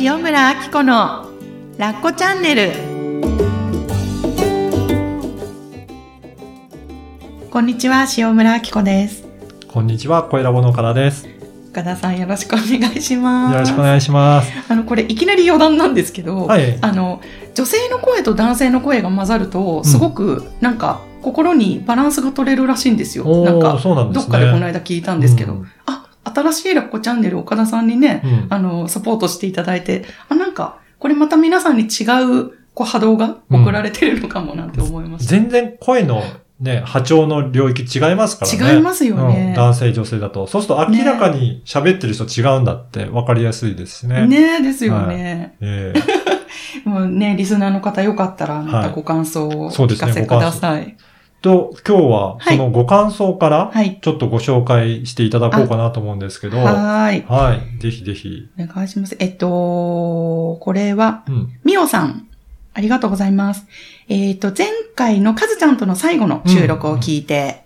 塩村あき子のラッコチャンネル。こんにちは塩村あき子です。こんにちは、小ラボの岡田です。よ岡田さんよろしくお願いします。ろしくお願いします。あのこれいきなり余談なんですけど、はい。あの女性の声と男性の声が混ざるとすごくなんか心にバランスが取れるらしいんですよ、おーなんなんですね。どっかでこの間聞いたんですけど、うん。あ新しいラッコチャンネル岡田さんにね、うんあの、サポートしていただいて、あ、なんか、これまた皆さんに違う、こう、波動が送られてるのかもなんて思いました。全然声のね、波長の領域違いますからね。違いますよねうん男性、女性だと。そうすると明らかに喋ってる人違うんだって分かりやすいですしね。ねですよね。ええ もうね、リスナーの方よかったら、またご感想をそうですね聞かせください。と、今日ははいそのご感想からはい。ちょっとご紹介していただこうかなと思うんですけど。ははーい。い。ぜひぜひ。お願いします。えっと、これは、うん。みおさん。ありがとうございます。えっ、と、前回のカズちゃんとの最後の収録を聞いて、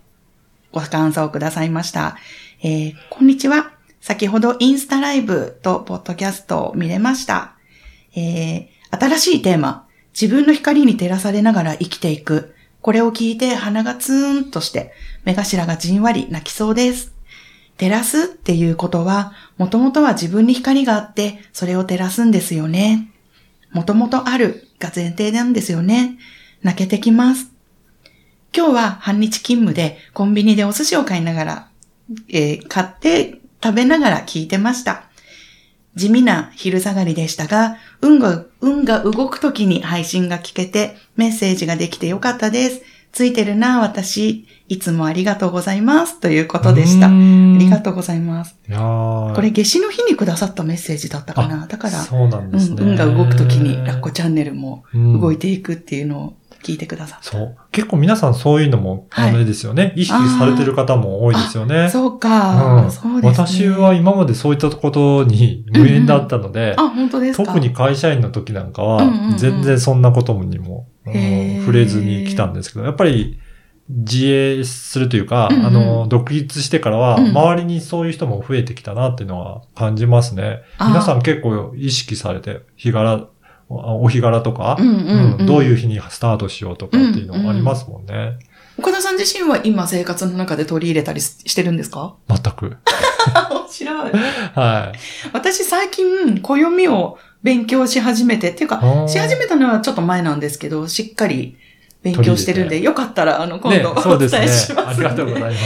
ご感想をくださいました。えーこんにちは。先ほどインスタライブとポッドキャストを見れました。えー新しいテーマ、自分の光に照らされながら生きていく。これを聞いて鼻がツーンとして、目頭がじんわり泣きそうです。照らすっていうことは、もともとは自分に光があって、それを照らすんですよね。もともとあるが前提なんですよね。泣けてきます。今日は半日勤務でコンビニでお寿司を買いながら、えー買って食べながら聞いてました。地味な昼下がりでしたが、運が、運が動く時に配信が聞けてメッセージができてよかったです。ついてるな、私。いつもありがとうございます。ということでした。あありがとうございます。これ、夏至の日にくださったメッセージだったかな。だから、そうなんですね。うん、運が動くときにラッコチャンネルも動いてていくっていうのを聞いてくださった。そう。結構皆さんそういうのも、はいあれですよね。意識されてる方も多いですよね。そうか、うんそうですね。私は今までそういったことに無縁だったので、あ、本当ですか？特に会社員の時なんかはうんうんうん、全然そんなことにも、うん触れずに来たんですけど、やっぱり自営するというか、うんうんあの、独立してからは、うん周りにそういう人も増えてきたなっていうのは感じますね。あー皆さん結構意識されて、日柄、お日柄とか、うんうんうんどういう日にスタートしようとかっていうのもありますもんね。岡田さん自身は今生活の中で取り入れたりししてるんですか？全く。面白い。はい。私最近、暦を勉強し始めて、っていうか、し始めたのはちょっと前なんですけど、しっかり勉強してるんで、よかったら、あの、今度、ね、お伝えしますん。ありがとうございます。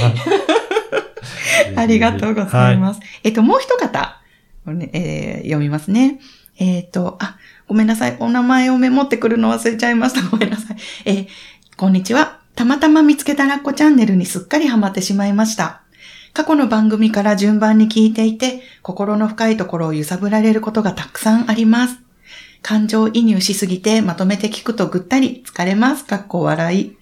ありがとうございす。ます。えっと、もう一方、これねえー読みますね。えっ、と、あ、ごめんなさい。お名前をメモってくるの忘れちゃいました。ごめんなさい。えーこんにちは。たまたま見つけたラッコチャンネルにすっかりハマってしまいました。過去の番組から順番に聞いていて、心の深いところを揺さぶられることがたくさんあります。感情移入しすぎてまとめて聞くとぐったり疲れます。かっこ笑い。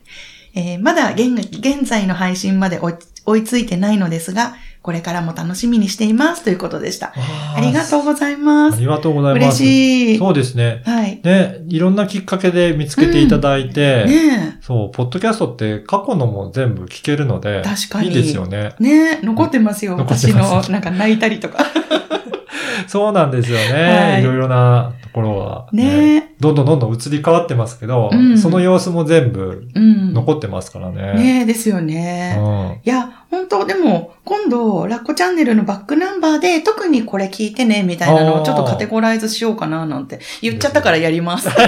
えーまだ現在の配信まで追いついてないのですが、これからも楽しみにしていますということでした。あありがとうございます。ありがとうござい嬉ます。しい。そうですね。はい。ね、いろんなきっかけで見つけていただいて、ねそう、ポッドキャストって過去のも全部聞けるので、確かにいいですよね。え、ねえ、残ってますよ。私の、なんか泣いたりとか。そうなんですよね。はいい、ろいろなところは、ねえ。どんどんどんどん移り変わってますけど、うんその様子も全部うん。残ってますからね。ねえ、ですよね。うんいや、本当でも、今度、ラッコチャンネルのバックナンバーで、特にこれ聞いてね、みたいなのをちょっとカテゴライズしようかな、なんて言っちゃったからやります。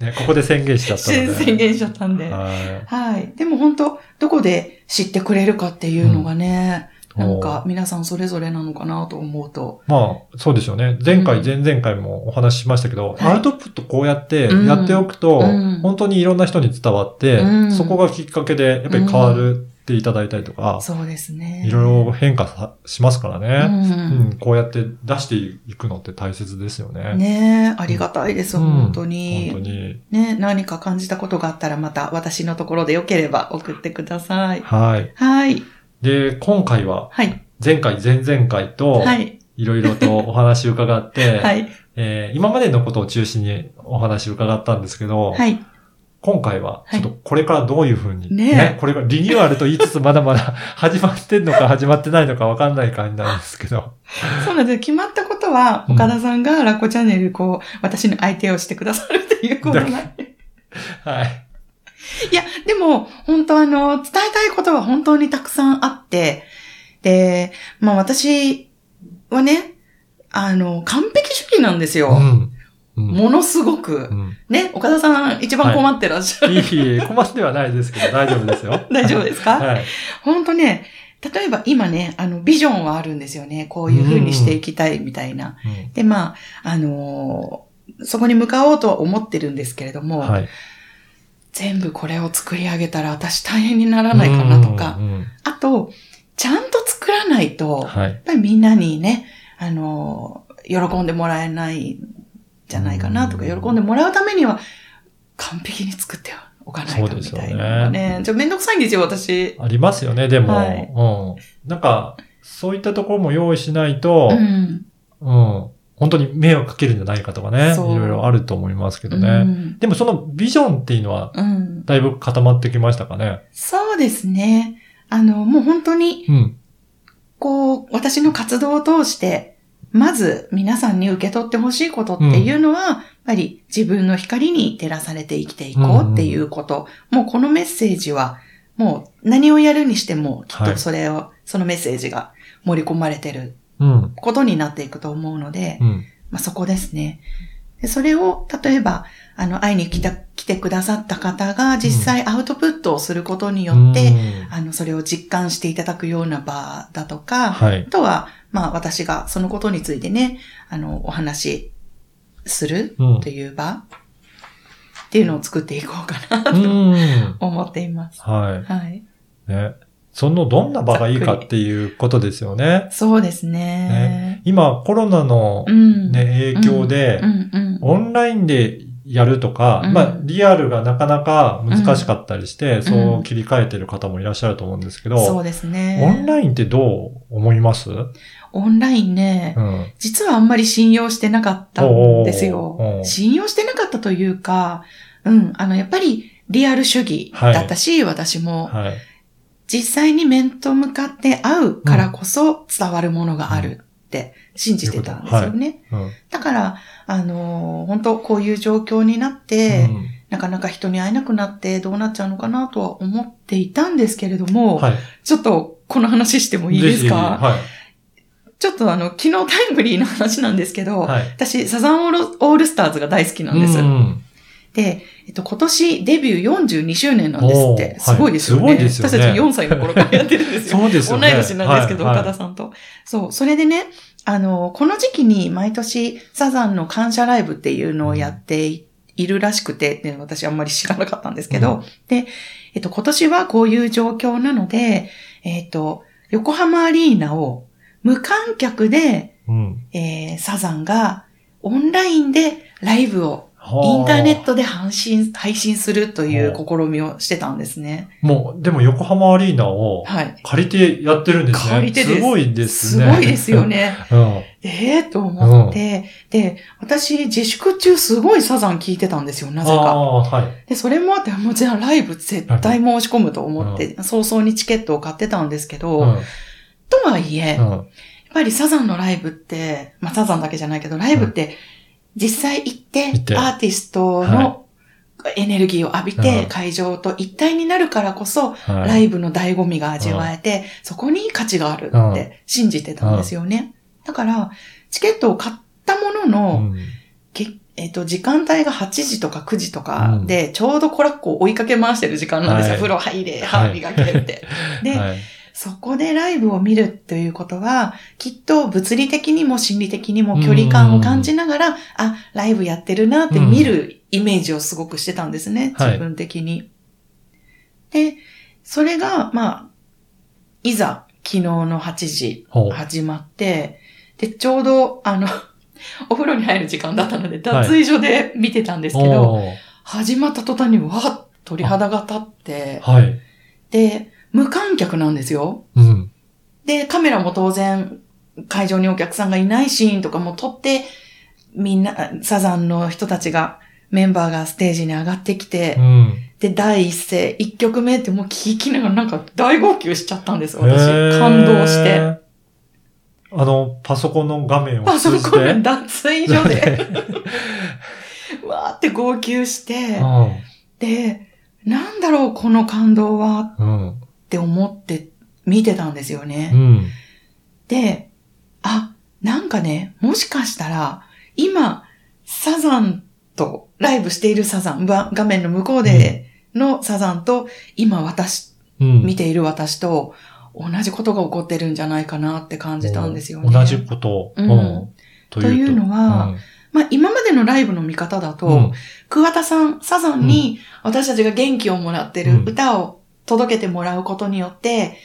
ね、ここで宣言しちゃったので。宣言しちゃったんで。ははい。でも本当どこで知ってくれるかっていうのがね、い。なんか皆さんそれぞれなのかなと思うと。まあ、そうですよね。前回、うん前々回もお話ししましたけど、はいアウトプットこうやってやっておくと、うん本当にいろんな人に伝わって、うんそこがきっかけで、やっぱり変わるっていただいたりとか、そうですね。いろいろ変化さしますからうね、うんん。こうやって出していくのって大切ですよね。ねえ、ありがたいです、うん本当に。本当に。ね何か感じたことがあったらまた私のところでよければ送ってください。はい。はい。で、今回は、はい。前回、前々回と、はい。いろいろとお話伺って、はい。えー今までのことを中心にお話伺ったんですけど、はい。今回は、はいちょっとこれからどういうふうに、ねえこれがリニューアルと言いつつまだまだ 始まってんのか始まってないのかわかんない感じなんですけど。そうなんです。決まったことは、うん岡田さんがラッコチャンネル、こう、私の相手をしてくださるっていうことなんで。はい。いや、でも、本当あの、伝えたいことは本当にたくさんあって、で、まあ私はね、あの、完璧主義なんですよ。うん。うんものすごくう。んね、岡田さん一番困ってらっしゃる。いいえ、困ってはないですけど、大丈夫ですよ。大丈夫ですか、はい。本当ね、例えば今ね、あの、ビジョンはあるんですよね。こういう風にしていきたいみたいな。うんで、まあ、あのーそこに向かおうとは思ってるんですけれども、はい。全部これを作り上げたら私大変にならないかなとかう、んあと、ちゃんと作らないと、やはい。っぱりみんなにね、あのー喜んでもらえないんじゃないかなとか、うん喜んでもらうためには完璧に作っておかないとみたいなのがね。ちょめんどくさいんですよ、私。ありますよね、でも。はいうん。なんか、そういったところも用意しないと、うん。うん。本当に迷惑かけるんじゃないかとかね。いそうろいろあると思いますけどうね。んでもそのビジョンっていうのは、うん。だいぶ固まってきましたかね？そうですね。あの、もう本当に、うん。こう、私の活動を通して、まず皆さんに受け取ってほしいことっていうのは、やっぱり自分の光に照らされて生きていこうっていうこと。もうこのメッセージは、もう何をやるにしても、きっはいとそれを、そのメッセージが盛り込まれてるうん。ことになっていくと思うので、うん。まあ、そこですね。でそれを、例えば、あの、会いに来た、来てくださった方が実際アウトプットをすることによって、うんあの、それを実感していただくような場だとか、はいあ。とは、まあ私がそのことについてね、あの、お話しするうんという場っていうのを作っていこうかなうとん。思っています。ははい。い。ね。そのどんな場がいいかっていうことですよね。そうですね。今、コロナのうん。ね、影響で。オンラインでやるとか、うんまあ、リアルがなかなか難しかったりして、んそう切り替えてる方もいらっしゃると思うんですけど、そうですね。オンラインってどう思います？うオンラインね、ん。実はあんまり信用してなかったんですよ。信用してなかったというか、うん、あの、やっぱりリアル主義だったし、私も、はい。実際に面と向かって会うからこそ伝わるものがあるって信じてたんですよね。うん。だから、あのー本当こういう状況になって、なかなか人に会えなくなってどうなっちゃうのかなとは思っていたんですけれども、はい。ちょっとこの話してもいいですか？はちょっとあの、昨日タイムリーな話なんですけど、い。はい。私、サザンオールスターズが大好きなんです。うんで、えっと、今年デビュー42周年なんですって。すごいですよね。はいすごいですよね私たち4歳の頃からやってるんですよ。そうですよね。同い年なんですけど、はい岡田さんと。そう、それでね、あの、この時期に毎年サザンの感謝ライブっていうのをやっていいるらしくて、で私あんまり知らなかったんですけど、うんで、えっと、今年はこういう状況なので、えっと、横浜アリーナを無観客で、うん。えーサザンがオンラインでライブをはあインターネットで配信、配信するという試みをしてたんですね。もう、でも横浜アリーナをはい。借りてやってるんですね。借りてですすごいですすね。ごいですよ。ね。うん。ええと思って、で、私自粛中すごいサザン聞いてたんですよ、なぜか。はい。で、それもあって、もうじゃあライブ絶対申し込むと思って、早々にチケットを買ってたんですけど、うん。とはいえ、やっうん。ぱりサザンのライブって、まあサザンだけじゃないけど、ライブって実際行って、行ってアーティストはのエネルギーを浴びて、うん会場と一体になるからこそ、はい。ライブの醍醐味が味わえて、そこに価値があるって信じてたんですよね。だから、チケットを買ったものうの、えっ、と、時間帯が8時とか9時とかで、ちょうどコラッコを追いかけ回してる時間なんですよ。はい風呂入れ、歯磨けって。で、はい。そこでライブを見るということは、きっと物理的にも心理的にも距離感を感じながら、あ、ライブやってるなって見るイメージをすごくしてたんですね、はい自分的に。で、それが、まあ、いざ、昨日の8時始まって、で、ちょうど、あの、お風呂に入る時間だったので、はい。脱衣所で見てたんですけど、おー。始まった途端にわーっと鳥肌が立って、はい。で、無観客なんですよ。うん。で、カメラも当然、会場にお客さんがいないシーンとかも撮って、みんな、サザンの人たちが、メンバーがステージに上がってきて、うん。で、第一声、一曲目ってもう聞きながらなんか大号泣しちゃったんです、私。感動して。。あの、パソコンの画面をパソ通じて？コンの脱衣所で、わーって号泣して、で、なんだろう、この感動はうん。って思って見てたんですよね。うん。で、あ、なんかね、もしかしたら、今、サザンと、ライブしているサザン、わ画面の向こうでのサザンと、今私、うん。見ている私と、同じことが起こってるんじゃないかなって感じたんですよね。同じこと。うんとというのはまあ今までのライブの見方だと、うん桑田さん、サザンに私たちが元気をもらってるうん歌を届けてもらうことによって、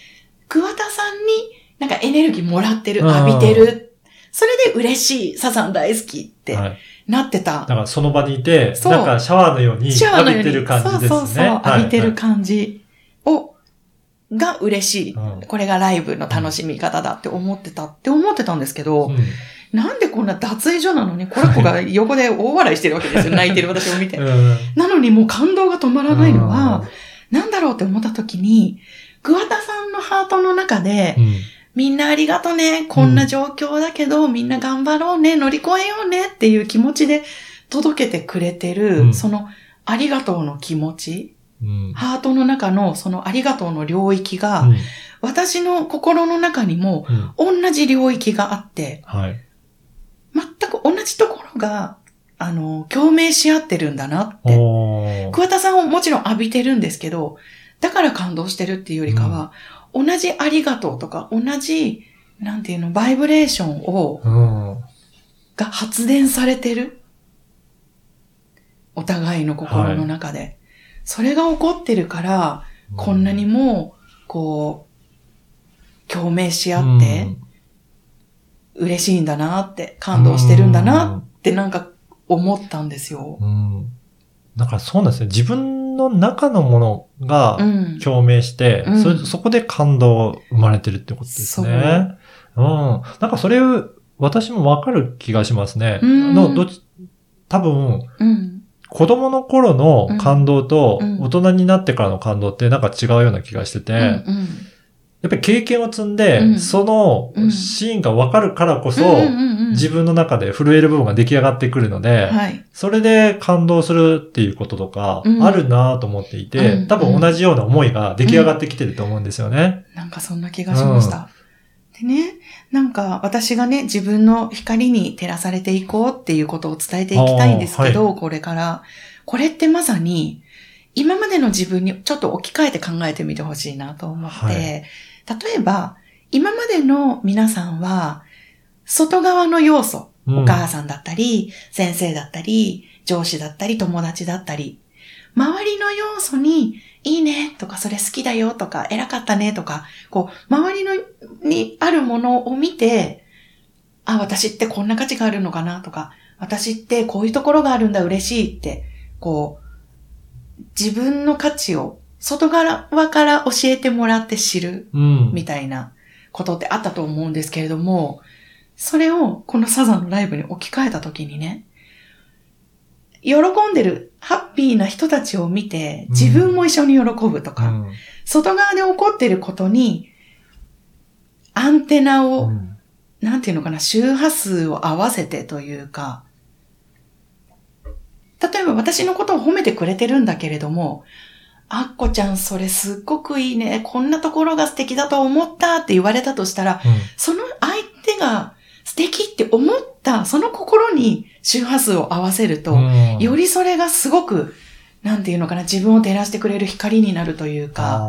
桑田さんになんかエネルギーもらってる、うん浴びてる。それで嬉しい、サザン大好きってはい。なってた。だからその場にいて、なんかシャワーのように浴びてる感じですね。そうそうそう、はい浴びてる感じを、が嬉しい。うんこれがライブの楽しみ方だって思ってたって思ってたんですけど、うんなんでこんな脱衣所なのに、この子が横で大笑いしてるわけですよ。泣いてる私を見て。うんなのにもう感動が止まらないのは、なんだろうって思った時に、桑田さんのハートの中で、うん。みんなありがとね、こんな状況だけど、みんな頑張ろうね、乗り越えようねっていう気持ちで届けてくれてる、うん。そのありがとうの気持ち、うん。ハートの中のそのありがとうの領域が、うん。私の心の中にもうん。同じ領域があって、はい。全く同じところが、あの、共鳴し合ってるんだなって。桑田さんをもちろん浴びてるんですけど、だから感動してるっていうよりかは、同じありがとうとか、同じ、なんていうの、バイブレーションを、うん。が発電されてる。お互いの心の中で。それが起こってるから、こんなにも、こう、共鳴し合って、嬉しいんだなって、感動してるんだなってなんか思ったんですよ。うん。うん。だからそうなんですね。自分の中のものがうん。共鳴して、うんそれそこで感動生まれてるってことですね。うん。なんかそれ、私もわかる気がしますね。うんのどっち多分、うん。子供の頃の感動とうん大人になってからの感動ってなんか違うような気がしてて、うんやっぱり経験を積んで、うん。そのうん。シーンがわかるからこそ、うんうんうんうん。自分の中で震える部分が出来上がってくるので、はい。それで感動するっていうこととかうん、あるなと思っていて、うん多分同じような思いが出来上がってきてると思うんですよね。なんかそんな気がしました。でね、なんか私がね、自分の光に照らされていこうっていうことを伝えていきたいんですけど、これから。これってまさに、今までの自分にちょっと置き換えて考えてみてほしいなと思って、はい例えば、今までの皆さんは、外側の要素、うん。お母さんだったり、先生だったり、上司だったり、友達だったり、周りの要素に、いいねとか、それ好きだよとか、偉かったねとか、こう、周りのにあるものを見て、あ、私ってこんな価値があるのかなとか、私ってこういうところがあるんだ、嬉しいって、こう、自分の価値を外側から教えてもらって知るうん。みたいなことってあったと思うんですけれども、それをこのサザンのライブに置き換えたときにね、喜んでる、ハッピーな人たちを見て、うん。自分も一緒に喜ぶとか、うん。外側で起こってることに、アンテナを、うん。なんていうのかな、周波数を合わせてというか、例えば私のことを褒めてくれてるんだけれども、あっこちゃんそれすっごくいいね、こんなところが素敵だと思ったって言われたとしたら、その相手が素敵って思った、その心に周波数を合わせると、うん。よりそれがすごく、なんていうのかな、自分を照らしてくれる光になるというか、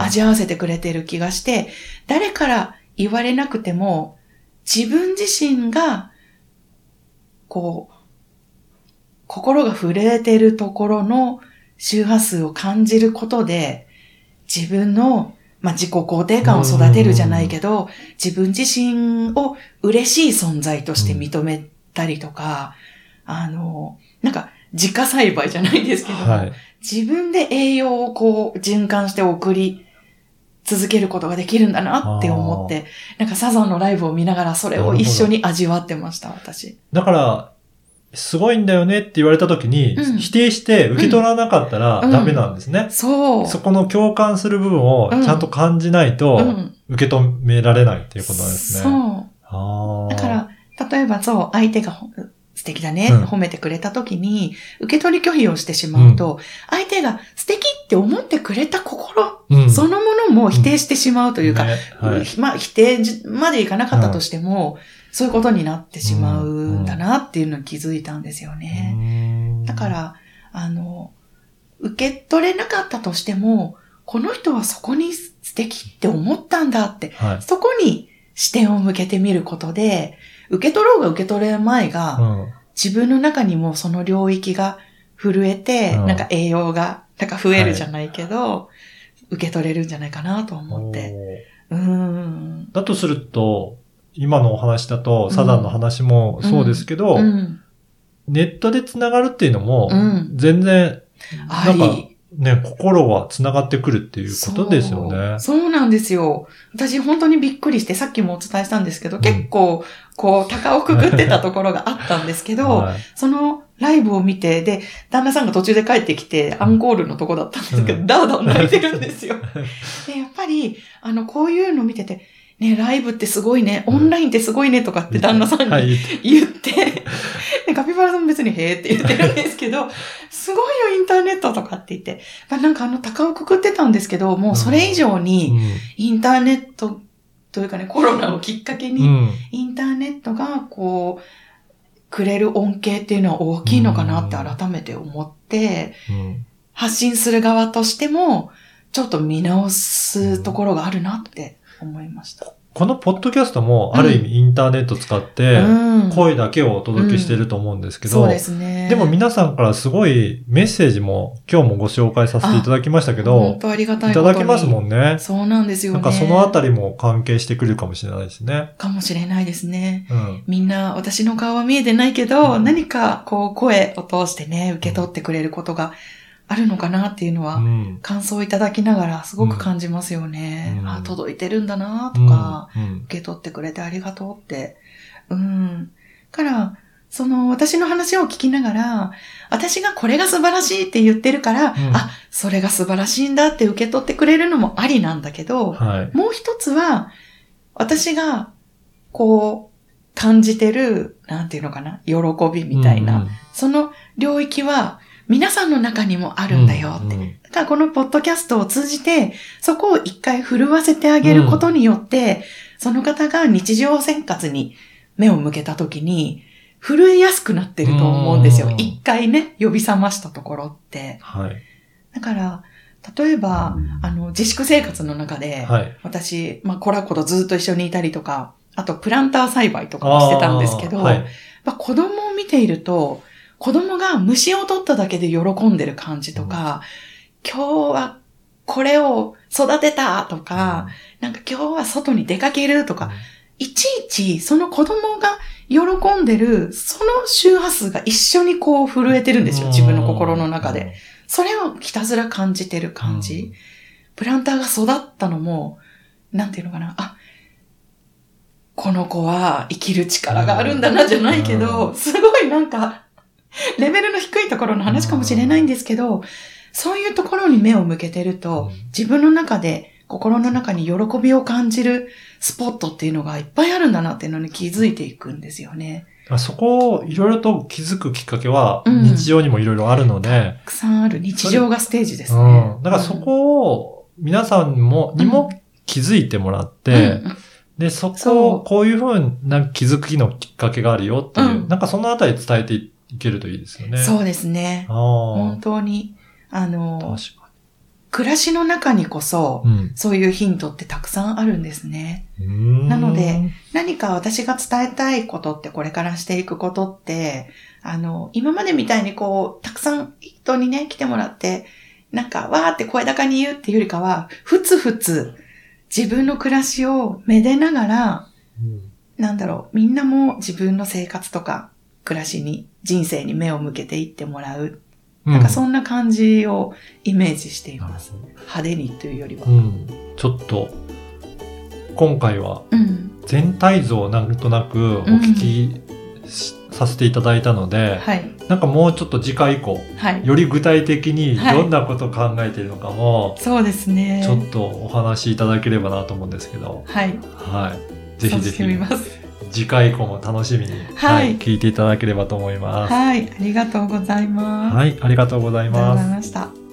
味合わせてくれてる気がして、誰から言われなくても、自分自身が、こう、心が震えてるところの周波数を感じることで、自分の、まあ、自己肯定感を育てるじゃないけど、自分自身を嬉しい存在として認めたりとか、あの、なんか、自家栽培じゃないですけども、はい。自分で栄養をこう循環して送り続けることができるんだなって思って、なんかサザンのライブを見ながらそれを一緒に味わってました、私。だから、すごいんだよねって言われた時に、うん。否定して受け取らなかったらうん。ダメなんですね。そう。そこの共感する部分をちゃんと感じないとうん。受け止められないっていうことなんですね。そう。だから、例えばそう、相手がほ素敵だね、うん。褒めてくれた時に、受け取り拒否をしてしまうと、相手が素敵って思ってくれた心、うん。そのものも否定してしまうというか、ね。はい。まあ否定までいかなかったとしても、そういうことになってしまうんだなっていうのに気づいたんですよね。うんだから、あの、受け取れなかったとしても、この人はそこに素敵って思ったんだって、はい。そこに視点を向けてみることで、受け取ろうが受け取れまいが、うん自分の中にもその領域が震えて、うんなんか栄養が、なんか増えるじゃないけど、受け取れるんじゃないかなと思って。うーん。だとすると、今のお話だと、サザンの話もそうですけど、うん。ネットで繋がるっていうのもうん、全然、あなんかり。ね、心は繋がってくるっていうことですよね。そうそうなんですよ。私本当にびっくりして、さっきもお伝えしたんですけど、うん結構、こう、高をくぐってたところがあったんですけど、はいそのライブを見て、で、旦那さんが途中で帰ってきて、アンコールのとこだったんですけど、うんダーダー泣いてるんですよ。で、やっぱり、あの、こういうの見てて、ね、ライブってすごいね、オンラインってすごいねとかって旦那さんにはい。言って、で、カピバラさんも別にへーって言ってるんですけど、すごいよ、インターネットとかって言って、まあ、なんかあの、高をくくってたんですけど、もうそれ以上に、インターネットというかね、コロナをきっかけに、うん。うんインターネットが、こう、くれる恩恵っていうのは大きいのかなって改めて思って、うん。発信する側としても、ちょっと見直すところがあるなって思いました。このポッドキャストも、ある意味インターネット使って、うん。声だけをお届けしてると思うんですけど、そうですね。でも皆さんからすごいメッセージも今日もご紹介させていただきましたけど、本当ありがたいいただけますもんね。そうなんですよね。なんかそのあたりも関係してくるかもしれないですね。かもしれないですね。うん。みんな、私の顔は見えてないけど、うん何かこう声を通してね、受け取ってくれることがあるのかなっていうのは、うん。感想いただきながらすごく感じますよね。うんあ、届いてるんだなとか、うん、受け取ってくれてありがとうって。うん。から、その私の話を聞きながら、私がこれが素晴らしいって言ってるから、うんあ、それが素晴らしいんだって受け取ってくれるのもありなんだけど、はい。もう一つは、私が、こう、感じてる、なんていうのかな、喜びみたいな、うんその領域は、皆さんの中にもあるんだよって。うんうんだからこのポッドキャストを通じて、そこを一回震わせてあげることによって、その方が日常生活に目を向けたときに、震えやすくなってると思うんですよう。ん一回ね、呼び覚ましたところって。はい。だから、例えば、あの、自粛生活の中で、はい。私、まあ、コラコとずっと一緒にいたりとか、あとプランター栽培とかもしてたんですけど、はい。まあ、子供を見ていると、子供が虫を取っただけで喜んでる感じとか、今日はこれを育てたとか、なんか今日は外に出かけるとか、いちいちその子供が喜んでる、その周波数が一緒にこう震えてるんですよ、自分の心の中で。。それをひたすら感じてる感じ。プランターが育ったのも、なんていうのかな、あ、この子は生きる力があるんだなじゃないけうど、ん。すごいなんか、レベルの低いところの話かもしれないんですけど、そういうところに目を向けてると、自分の中で、心の中に喜びを感じるスポットっていうのがいっぱいあるんだなっていうのに気づいていくんですよね。あそこをいろいろと気づくきっかけは、うん。日常にもいろいろあるので、たくさんある。日常がステージですね。うん。だからそこを皆さんも、にも気づいてもらって、うん。で、そこを、こういうふうな気づきのきっかけがあるよっていう、うん。なんかそのあたり伝えていけるといいですよね。そうですね。あ本あ。当に、あの、暮らしの中にこそ、に。うんそういうヒントってたくさんあるんですね。なので、何か私が伝えたいことってこれからしていくことって、あの、今までみたいにこう、たくさん人にね、来てもらって、なんか、わーって声高に言うっていうよりかは、ふつふつ、自分の暮らしをめでながら、うんなんだろう、みんなも自分の生活とか、暮らしに、人生に目を向けていってもらう。なんかそんな感じをイメージしています。派手にというよりはう。ん。ちょっと、今回はうん。全体像をなんとなくお聞きしさせていただいたので、はい。なんかもうちょっと次回以降、はい。より具体的にはいどんなことを考えているのかも、そうですね。ちょっとお話しいただければなと思うんですけど、はい。はい。ぜひぜひ。次回以降も楽しみに、はい聞いていただければと思います。はい。ありがとうございます。はい、ありがとうございありがとうごますざい。ました。